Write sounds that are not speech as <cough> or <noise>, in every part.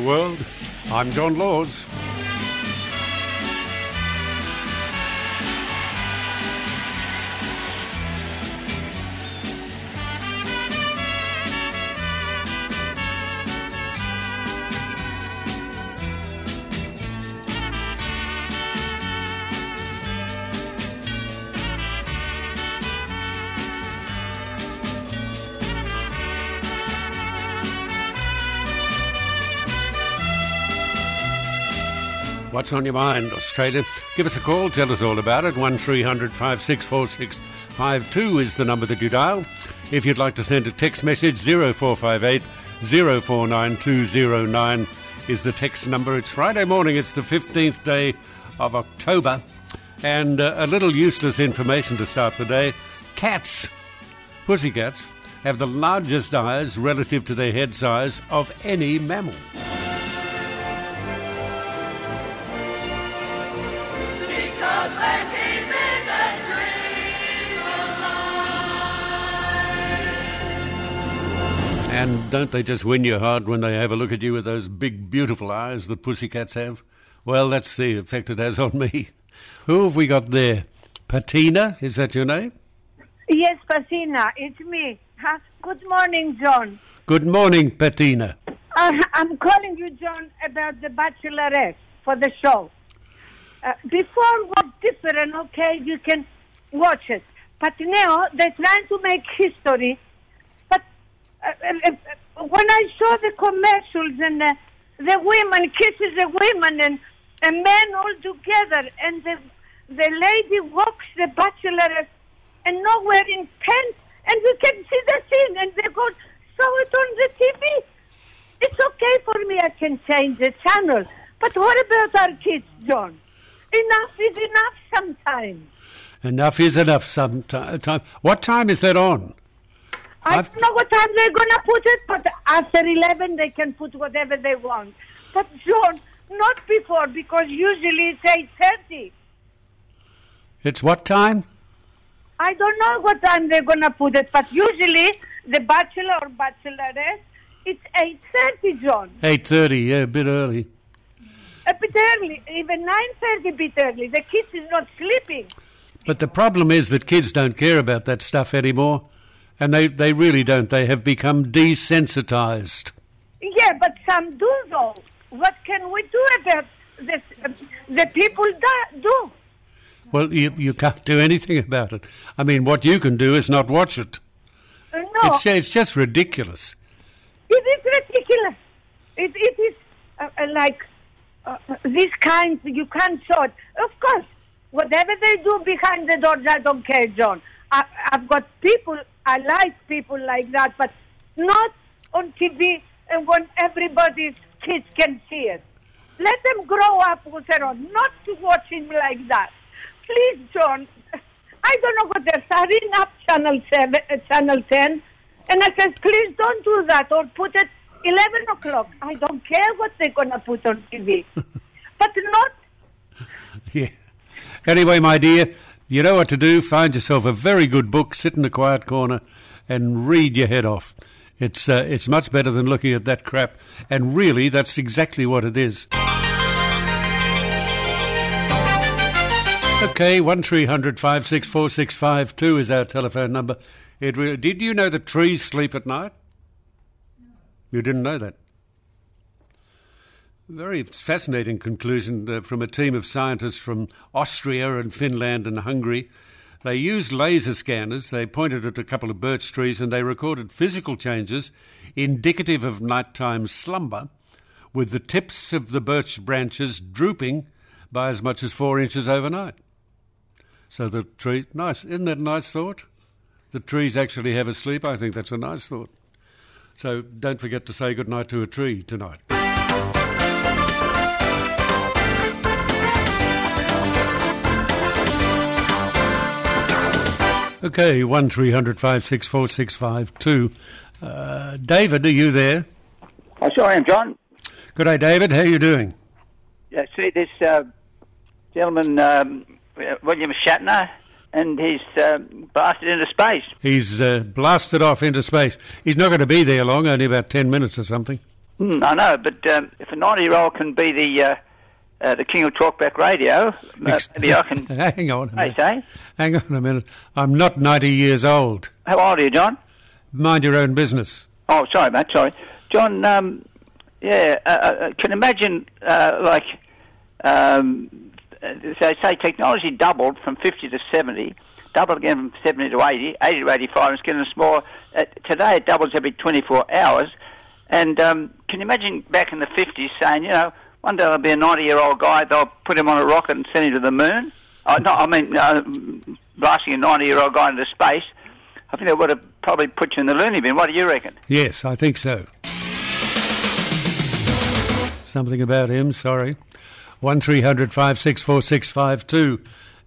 World. I'm John Laws. What's on your mind, Australia? Give us a call, tell us all about it. 1300 564652 is the number that you dial. If you'd like to send a text message, 0458 049209 is the text number. It's Friday morning, it's the 15th day of October. And uh, a little useless information to start the day. Cats, pussycats, have the largest eyes relative to their head size of any mammal. And don't they just win your heart when they have a look at you with those big, beautiful eyes that pussycats have? Well, that's the effect it has on me. <laughs> Who have we got there? Patina, is that your name? Yes, Patina, it's me. Good morning, John. Good morning, Patina. Uh, I'm calling you, John, about the Bachelorette for the show. Uh, before was different, okay, you can watch it. But now they're trying to make history. But uh, uh, uh, Uh, uh, uh, when I saw the commercials and the, the women kisses the women and, and men all together and the, the lady walks the Bachelorette and nowhere in pants and you can see the scene and they go show it on the TV. It's okay for me, I can change the channel. But what about our kids, John? Enough is enough sometimes. Enough is enough sometimes. What time is that on? I I've- don't know what time they're going to put it, but after 11 they can put whatever they want. But John, not before, because usually it's 8.30. It's what time? I don't know what time they're going to put it, but usually the bachelor or bachelorette, it's 8.30, John. 8.30, yeah, a bit early. A bit early, even 9.30 a bit early. The kids is not sleeping. But the problem is that kids don't care about that stuff anymore. And they, they really don't. They have become desensitized. Yeah, but some do though. What can we do about this? Uh, the people do. Well, you, you can't do anything about it. I mean, what you can do is not watch it. No, It's, it's just ridiculous. it is ridiculous. It, it is uh, uh, like uh, uh, these kinds, you can't show it. Of course, whatever they do behind the doors, I don't care, John. I, I've got people, I like people like that, but not on TV and when everybody's kids can see it. Let them grow up with their own, not to watch him like that. Please, John, I don't know what they're starting up Channel 7, uh, Channel 10, and I said, please don't do that or put it 11 o'clock. I don't care what they're going to put on TV. <laughs> but not Yeah. Anyway, my dear, you know what to do. Find yourself a very good book, sit in a quiet corner, and read your head off. It's uh, it's much better than looking at that crap. And really, that's exactly what it is. Okay, one three hundred five six four six five two is our telephone number. It re- did you know that trees sleep at night? You didn't know that. Very fascinating conclusion uh, from a team of scientists from Austria and Finland and Hungary. They used laser scanners, they pointed at a couple of birch trees, and they recorded physical changes indicative of nighttime slumber, with the tips of the birch branches drooping by as much as four inches overnight. So the tree, nice, isn't that a nice thought? The trees actually have a sleep. I think that's a nice thought. So don't forget to say good night to a tree tonight. Okay, one three hundred five six four six five two. Uh, David, are you there? I sure am, John. Good day, David. How are you doing? Yeah, see this uh, gentleman, um, William Shatner, and he's um, blasted into space. He's uh, blasted off into space. He's not going to be there long, only about ten minutes or something. Hmm, I know, but um, if a 90 year old can be the uh, the king of talkback radio, uh, maybe I can. <laughs> Hang on a minute. say, Hang on a minute. I'm not 90 years old. how old are you, John? Mind your own business. Oh, sorry, mate. Sorry, John. Um, yeah, uh, uh, can imagine uh, like um, so say technology doubled from 50 to 70, doubled again from 70 to 80, 80 to 85, and it's getting smaller. Uh, today it doubles every 24 hours. And um, can you imagine back in the 50s saying, you know, one day there'll be a 90 year old guy, they'll put him on a rocket and send him to the moon? Uh, no, I mean, uh, blasting a 90 year old guy into space. I think they would have probably put you in the loony bin. What do you reckon? Yes, I think so. Something about him, sorry. 1300 564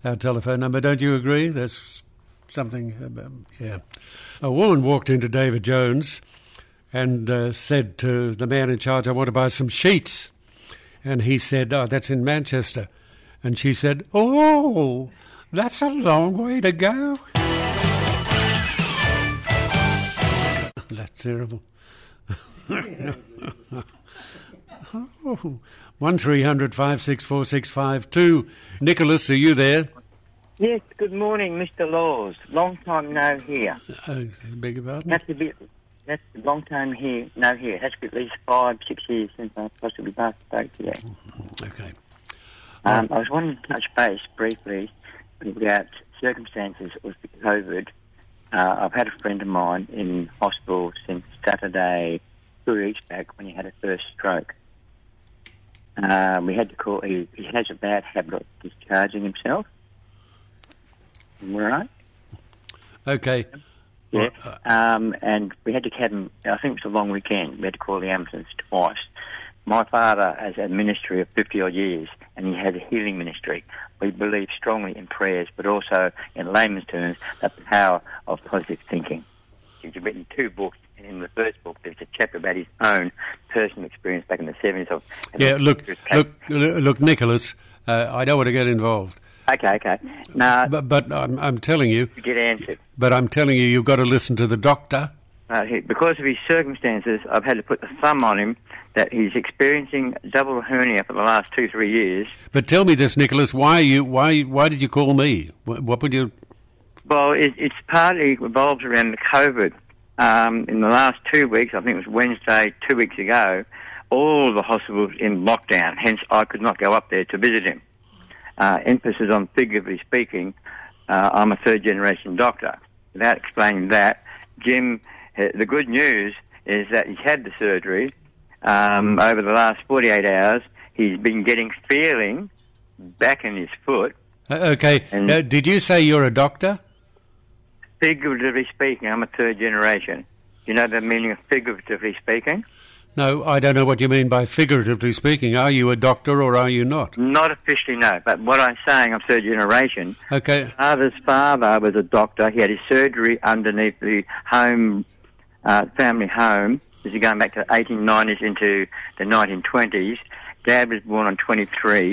our telephone number. Don't you agree? That's something about, yeah. A woman walked into David Jones and uh, said to the man in charge, I want to buy some sheets. And he said, Oh, that's in Manchester. And she said, Oh, that's a long way to go. That's terrible. oh, <laughs> one three hundred five six four six five two. Nicholas, are you there? Yes, good morning, Mr. Laws. Long time no here. Oh, uh, beg your pardon. That's a bit. That's a long time here, no here. It has to be at least five, six years since I possibly last spoke to you. Okay. Um, I was wanting to touch base briefly about circumstances with the COVID. Uh, I've had a friend of mine in hospital since Saturday, two weeks back, when he had a first stroke. Uh, we had to call. He, he has a bad habit of discharging himself. Right? Okay. Yeah. Um, and we had to have him, I think it was a long weekend, we had to call the ambulance twice. My father has a ministry of 50 odd years, and he has a healing ministry. We believe strongly in prayers, but also, in layman's terms, the power of positive thinking. He's written two books, and in the first book, there's a chapter about his own personal experience back in the 70s. Of, Yeah, look, look, look, Nicholas. Uh, I don't want to get involved, Okay, okay. Now, but, but I'm, I'm telling you. get answered. But I'm telling you, you've got to listen to the doctor. Uh, he, because of his circumstances, I've had to put the thumb on him that he's experiencing double hernia for the last two, three years. But tell me this, Nicholas. Why you? Why? Why did you call me? What, what would you? Well, it, it's partly revolves around the COVID. Um, in the last two weeks, I think it was Wednesday, two weeks ago, all the hospitals in lockdown. Hence, I could not go up there to visit him. Uh, emphasis on figuratively speaking. Uh, I'm a third generation doctor. Without explaining that, Jim, uh, the good news is that he's had the surgery. Um, over the last 48 hours, he's been getting feeling back in his foot. Uh, okay. Uh, did you say you're a doctor? Figuratively speaking, I'm a third generation. You know the meaning of figuratively speaking? No, I don't know what you mean by figuratively speaking. Are you a doctor or are you not? Not officially, no. But what I'm saying, I'm third generation. Okay. Father's father was a doctor. He had his surgery underneath the home, uh, family home. This is going back to the 1890s into the 1920s. Dad was born on 23,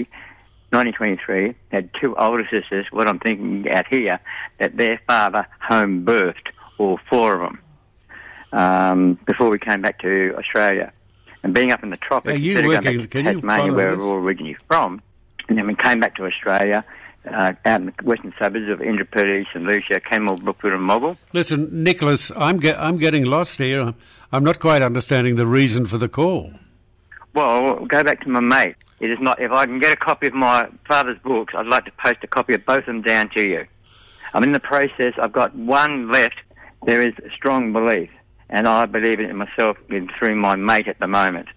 1923. Had two older sisters. What I'm thinking out here, that their father home birthed all four of them um, before we came back to Australia. And being up in the tropics, Are you instead of going working- back to Tasmania, where this? we're originally from, and then we came back to Australia, uh, out in the western suburbs of Indooroopilly, St Lucia, Camel, Brookfield and Moggill. Listen, Nicholas, I'm get, I'm getting lost here. I'm, I'm not quite understanding the reason for the call. Well, go back to my mate. It is not. If I can get a copy of my father's books, I'd like to post a copy of both of them down to you. I'm in the process. I've got one left. There is strong belief, and I believe it myself through my mate at the moment.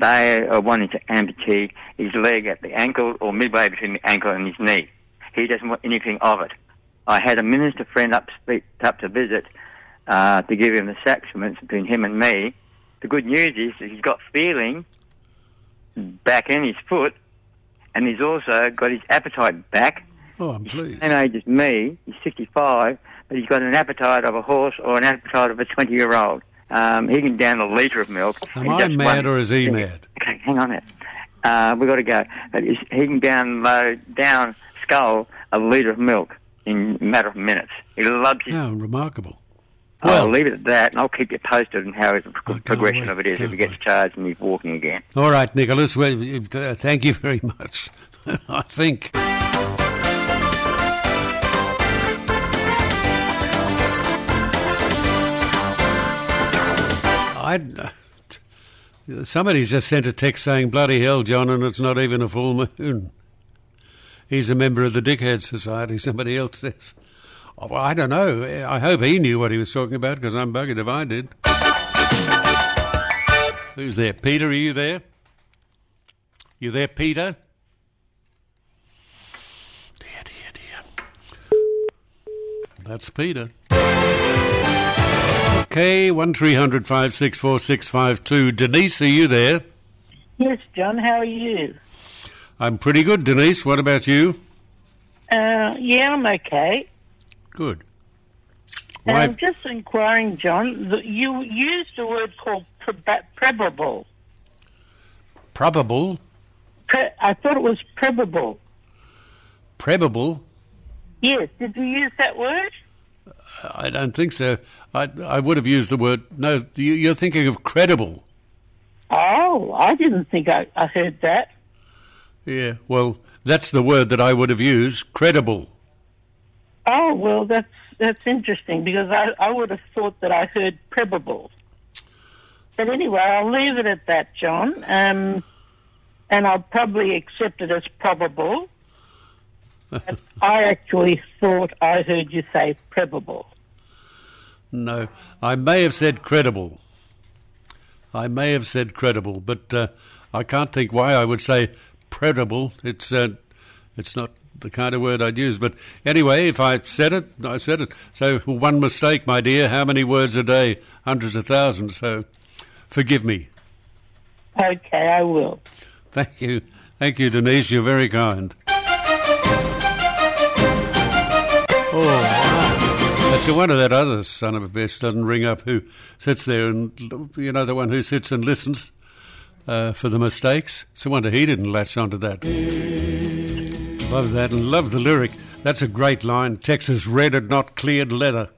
They are wanting to amputate his leg at the ankle or midway between the ankle and his knee. He doesn't want anything of it. I had a minister friend up, speak, up to visit uh, to give him the sacraments between him and me. The good news is that he's got feeling back in his foot, and he's also got his appetite back. Oh, I'm pleased. Same age as me. He's 65, but he's got an appetite of a horse or an appetite of a 20 year old. Um, he can down a litre of milk. Am I mad one or is he mad? Okay, hang on a minute. Uh, we've got to go. He can download, down skull a litre of milk in a matter of minutes. He loves it. How remarkable. Well- I'll leave it at that, and I'll keep you posted on how the progression wait, of it is if he gets wait. charged and he's walking again. All right, Nicholas. Well, uh, thank you <laughs> very much. I think. I. Somebody's just sent a text saying, "Bloody hell, John!" and it's not even a full moon. He's a member of the Dickhead Society. Somebody else says. Oh, well, I don't know. I hope he knew what he was talking about because I'm buggered if I did. Who's there? Peter, are you there? You there, Peter? Dear, dear, dear. That's Peter. Okay, one three hundred five six four six five two. Denise, are you there? Yes, John, how are you? I'm pretty good, Denise. What about you? Uh, yeah, I'm okay. Good. And I'm just inquiring, John, you used a word called pre- probable. probable, Pre- I thought it was probable. probable. Yes, did you use that word? I don't think so. I I would have used the word. No, you, you're thinking of credible. Oh, I didn't think I, I heard that. Yeah. Well, that's the word that I would have used. Credible. Oh, well, that's that's interesting because I, I would have thought that I heard probable. But anyway, I'll leave it at that, John. Um, and I'll probably accept it as probable. I actually thought I heard you say probable. No, I may have said credible. I may have said credible, but uh, I can't think why I would say credible. It's uh, it's not the kind of word I'd use. But anyway, if I said it, I said it. So one mistake, my dear. How many words a day? Hundreds of thousands. So forgive me. Okay, I will. Thank you. Thank you, Denise. You're very kind. Oh, one of that other son of a bitch doesn't ring up who sits there and, you know, the one who sits and listens uh, for the mistakes. It's wonder he didn't latch onto that. Love that and love the lyric. That's a great line. Texas red had not cleared leather,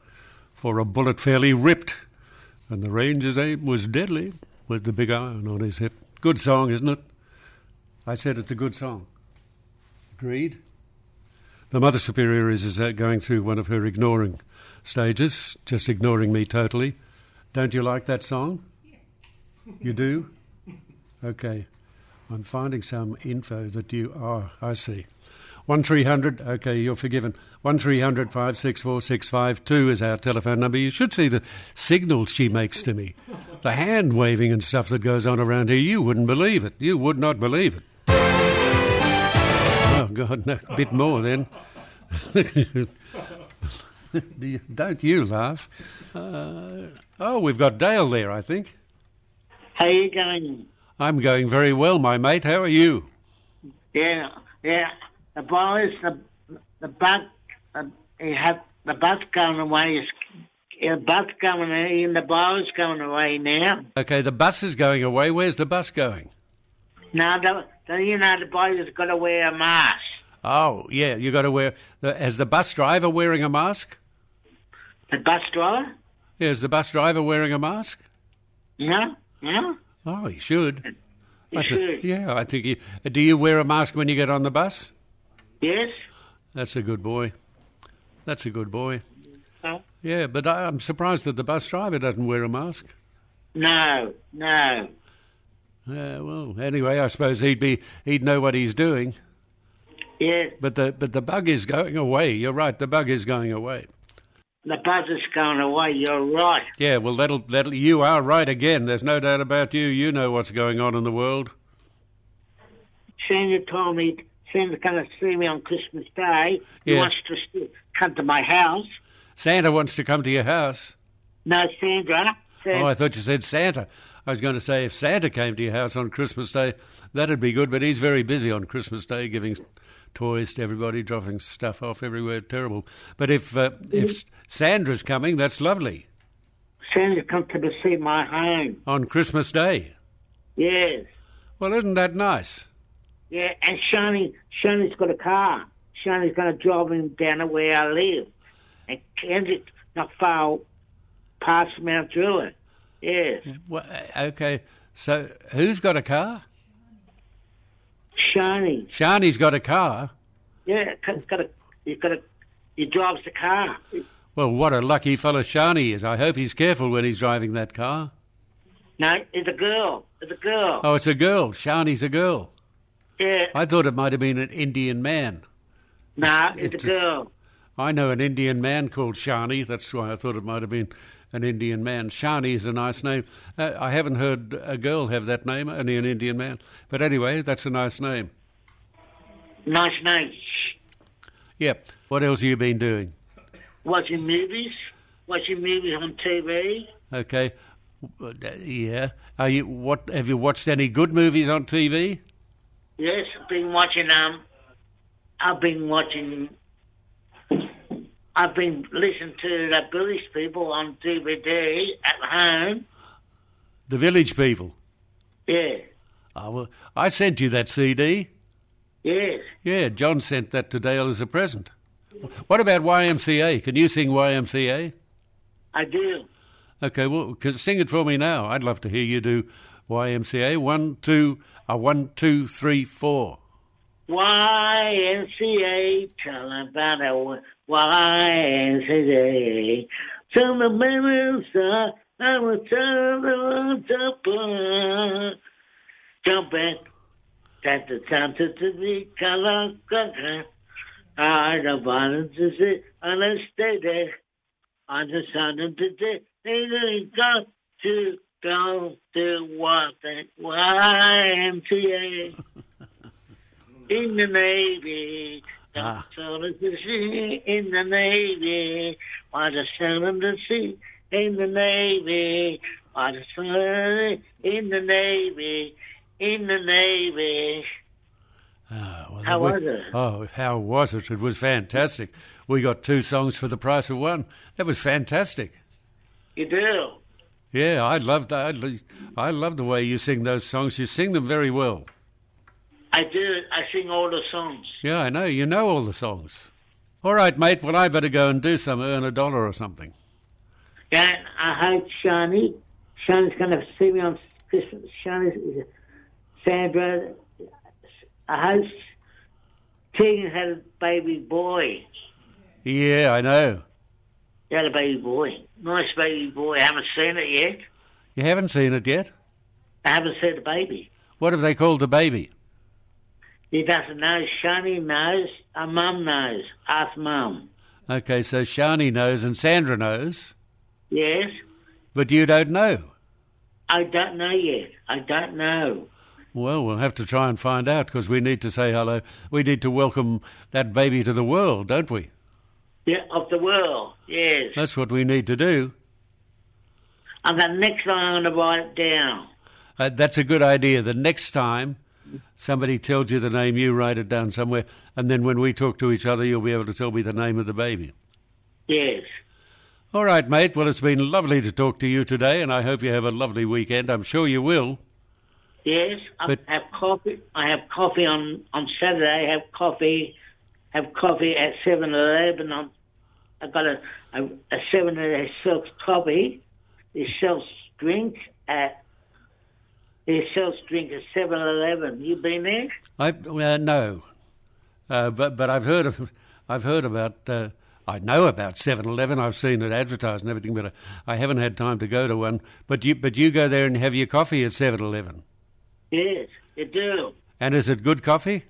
for a bullet fairly ripped, and the ranger's aim was deadly with the big iron on his hip. Good song, isn't it? I said it's a good song. Agreed? The Mother Superior is, is uh, going through one of her ignoring stages, just ignoring me totally. Don't you like that song? You do? <laughs> Okay. I'm finding some info that you are. I see. 1300, okay, you're forgiven. 1300 564 652 is our telephone number. You should see the signals she makes to me. The hand waving and stuff that goes on around here. You wouldn't believe it. You would not believe it. Oh, God, no, a bit more then. Do <laughs> you- Don't you laugh. Uh, oh, we've got Dale there, I think. How are you going? I'm going very well, my mate. How are you? Yeah, yeah. The boys, the the bus, uh, you have the bus going away. Is, the bus going in. The boys going away now. Okay, the bus is going away. Where's the bus going? Now, the, the you know the boys has got to wear a mask. Oh, yeah, you got to wear. The, is the bus driver wearing a mask? The bus driver. Yeah, is the bus driver wearing a mask? No, no. Oh, he should. He I should. yeah, I think. He, do you wear a mask when you get on the bus? Yes. That's a good boy. That's a good boy. No. Yeah, but I, I'm surprised that the bus driver doesn't wear a mask. No, no. Uh, well, anyway, I suppose he'd be he'd know what he's doing. Yeah, But the but the bug is going away. You're right. The bug is going away. the bus is going away. You're right. Yeah, well, that'll that'll. You are right again. There's no doubt about you. You know what's going on in the world. Santa told me Santa's going to see me on Christmas Day. He Yeah. wants to come to my house. Santa wants to come to your house. No, Sandra. Sandra Oh, I thought you said Santa. I was going to say if Santa came to your house on Christmas Day, that'd be good. But he's very busy on Christmas Day, giving toys to everybody, dropping stuff off everywhere. Terrible. But if uh, if Sandra's coming, that's lovely Sandra come to see my home. on Christmas Day. Yes. Well, isn't that nice? Yeah, and Shani, Shani's got a car. Shani's going to drive him down to where I live. And Kansas, not far, past Mount Druitt. Yes, Wha- okay, so who's got a car? Shani. Shani's got a car. Yeah, he's got a, he's got a, he drives the car. Well, what a lucky fellow Shani is. I hope he's careful when he's driving that car. No, it's a girl. It's a girl. Oh, it's a girl. Shani's a girl. Yeah, I thought it might have been an Indian man. no, it's, it's a a- girl. I know an Indian man called Shani. That's why I thought it might have been an Indian man. Shani is a nice name. Uh, I haven't heard a girl have that name, only an Indian man. But anyway, that's a nice name. Nice name. Yep. What else have you been doing? Watching movies. Watching movies on TV. Okay. Yeah. Are you? What have you watched? Any good movies on TV? Yes, I've been watching. Um, I've been watching. I've been listening to the British people on DVD at home. The Village People. Yeah, Oh, well, I sent you that CD. yes. Yeah, John sent that to Dale as a present. What about YMCA? Can you sing YMCA? I do. Okay, well, sing it for me now. I'd love to hear you do YMCA. One, two, uh, one, two, three, four. YMCA, tell about it. YMCA. Tell the that I was telling the Jumping. That's the time to the color. I don't want to see, and I stay there. I decided to do, they got to go to what the YMCA in the Navy. Ah. Sound of the sea in the Navy. Why the sound of the sea in the Navy. Why the sound in the Navy. In the Navy. Ah, well, How we- was it? Oh, how was it? It was fantastic. We got two songs for the price of one. That was fantastic. You do. Yeah, I loved. I, I love the way you sing those songs. You sing them very well. I do. I sing all the songs. Yeah, I know. You know all the songs. All right, mate. Well, I better go and do some, earn a dollar or something. Yeah, I hope Shani. Shani's going to see me on Christmas. Shani, Sandra. I hope Tegan had a baby boy. Yeah, I know. He had a baby boy. Nice baby boy. I haven't seen it yet. You haven't seen it yet. I haven't seen the baby. What have they called the baby? He doesn't know. Shani knows. Our mum knows. Ask mum. Okay, so Shani knows and Sandra knows, Yes. but you don't know. I don't know yet. I don't know. Well, we'll have to try and find out because we need to say hello. We need to welcome that baby to the world, don't we? Yeah, of the world. Yes. That's what we need to do. And the next time I'm going to write it down. Uh, that's a good idea. The next time somebody tells you the name, you write it down somewhere, and then when we talk to each other, you'll be able to tell me the name of the baby. Yes. All right, mate. Well, it's been lovely to talk to you today, and I hope you have a lovely weekend. I'm sure you will. Yes. I But- have coffee. I have coffee on on Saturday. I have coffee. Have coffee at Seven Eleven. On I got a a, a Seven that sells coffee. It sells drink at. It sells drink at Seven Eleven. You been there? I uh, no, uh, but but I've heard of I've heard about uh, I know about 7-Eleven. I've seen it advertised and everything, but I haven't had time to go to one. But you but you go there and have your coffee at 7-Eleven. Yes, you do. And is it good coffee?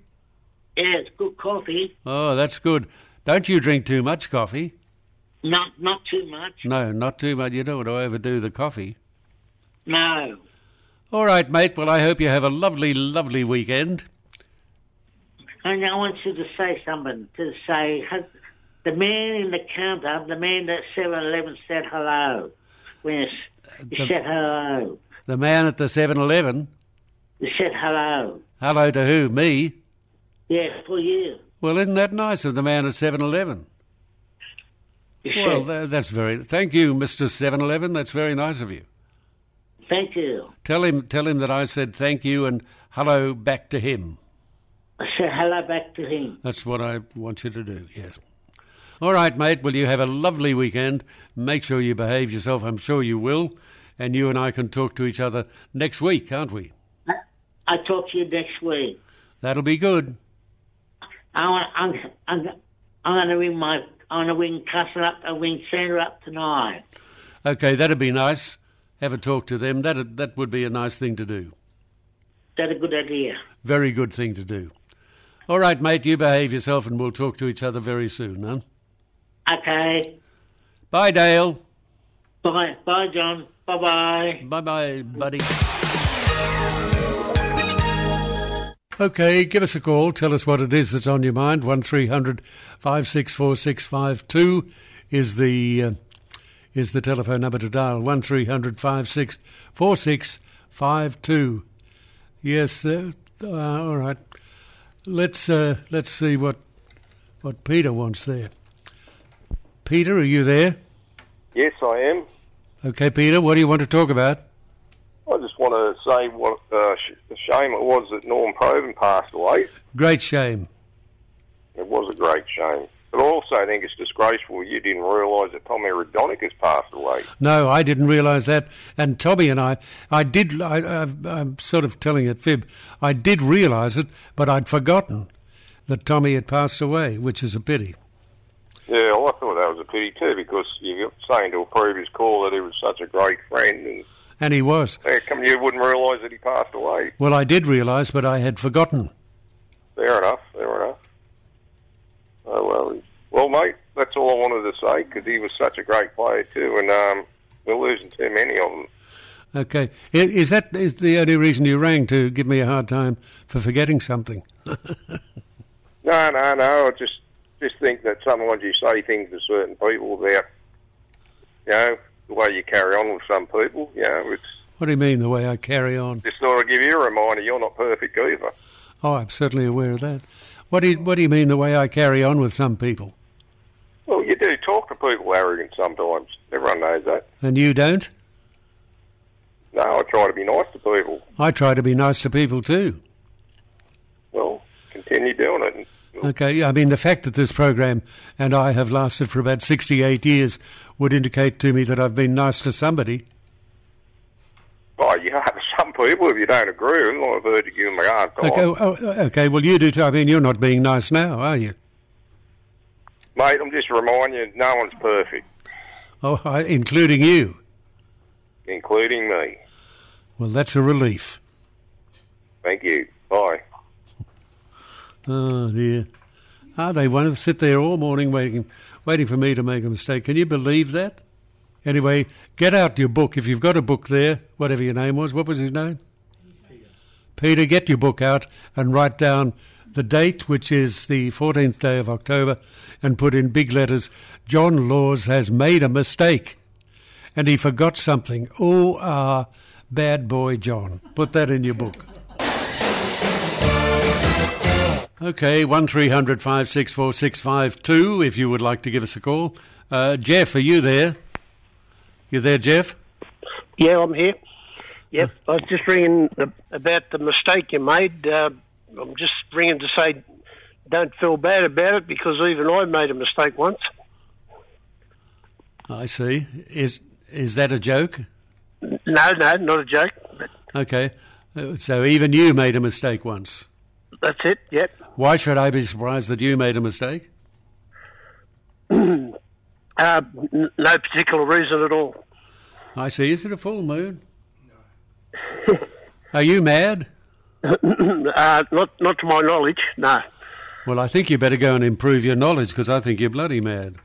Yes, good coffee. Oh, that's good. Don't you drink too much coffee? Not not too much. No, not too much. You don't want to overdo the coffee. No. All right, mate. Well, I hope you have a lovely, lovely weekend. And I want you to say something. To say the man in the counter, the man at Seven Eleven said hello. When it's, uh, he The- said hello. The man at the 7-Eleven. He said hello. Hello to who? Me? Yes, for you. Well, isn't that nice of the man at 7-Eleven? Well, that's very. Thank you, Mister Seven Eleven. That's very nice of you. Thank you. Tell him, tell him that I said thank you and hello back to him. I <laughs> said hello back to him. That's what I want you to do. Yes. All right, mate. Well, you have a lovely weekend. Make sure you behave yourself. I'm sure you will. And you and I can talk to each other next week, can't we? I talk to you next week. That'll be good. I want, I'm, I'm, I'm going to ring my, I'm going to ring Custer up uh, and ring Sandra up tonight. Okay, that'd be nice. Have a talk to them. That that would be a nice thing to do. That's a good idea. Very good thing to do. All right, mate. You behave yourself, and we'll talk to each other very soon, huh? Okay. Bye, Dale. Bye. Bye, John. Bye bye. Bye, bye, buddy. Okay, give us a call. Tell us what it is that's on your mind. One 564652 is the uh, is the telephone number to dial. One 564652 Yes, uh, uh, all right. Let's uh, let's see what what Peter wants there. Peter, are you there? Yes, I am. Okay, Peter, what do you want to talk about? I just want to say what uh, sh- a shame it was that Norm Provan passed away. Great shame. It was a great shame. But I also think it's disgraceful you didn't realise that Tommy Raudonikis has passed away. No, I didn't realise that. And Tommy and I, I did. I, I'm sort of telling it fib. I did realise it, but I'd forgotten that Tommy had passed away, which is a pity. Yeah, well, I thought that was a pity too because you were saying to a previous call that he was such a great friend and And he was. how come you wouldn't realise that he passed away? Well, I did realise, but I had forgotten. Fair enough, fair enough. Oh, well, well, mate, that's all I wanted to say because he was such a great player too and um, we're losing too many of them. Okay, is that is the only reason you rang to give me a hard time for forgetting something? <laughs> No, no, no. I just just think that sometimes you say things to certain people about, you know, the way you carry on with some people. You know, it's What do you mean the way I carry on? just thought I'd give you a reminder. You're not perfect either. Oh, I'm certainly aware of that. What do you, what do you mean the way I carry on with some people? Well, you do talk to people arrogant sometimes. Everyone knows that. And you don't? No, I try to be nice to people. I try to be nice to people too. Well, continue doing it. Okay, I mean, the fact that this program and I have lasted for about 68 years would indicate to me that I've been nice to somebody. Oh, you are to some people if you don't agree. with them, I've heard you give them a hard time. Okay, oh, okay, well, you do too. I mean, you're not being nice now, are you? Mate, I'm just reminding you, no one's perfect, Oh, I, including you. including me. Well, that's a relief. Thank you. Bye. Oh, dear. Ah, they want to sit there all morning waiting, waiting for me to make a mistake. Can you believe that? Anyway, get out your book. If you've got a book there, whatever your name was, what was his name? Peter, Peter, get your book out and write down the date, which is the 14th day of October, and put in big letters, John Laws has made a mistake. And he forgot something. Oh, ah, bad boy John. Put that in your book. Okay, one 6464652 if you would like to give us a call. Uh, Jeff, are you there? You there, Jeff? Yeah, I'm here. Yep, I was just ringing about the mistake you made. Uh, I'm just ringing to say don't feel bad about it because even I made a mistake once. I see. Is is that a joke? No, no, not a joke. Okay. Uh, So even you made a mistake once. That's it. Yep. Why should I be surprised that you made a mistake? <clears throat> Uh, n- no particular reason at all. I see. Is it a full moon? No. <laughs> Are you mad? <laughs> uh, not, not to my knowledge. No. Well, I think you better go and improve your knowledge because I think you're bloody mad.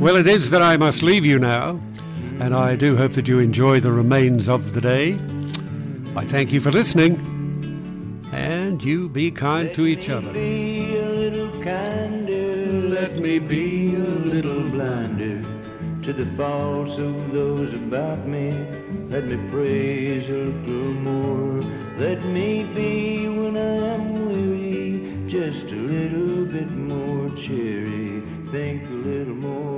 Well, it is that I must leave you now, and I do hope that you enjoy the remains of the day. I thank you for listening, and you be kind to each other. Kinder, Let me be a little blinder to the faults of those about me. Let me praise a little more. Let me be when I am weary, just a little bit more cheery. Think a little more.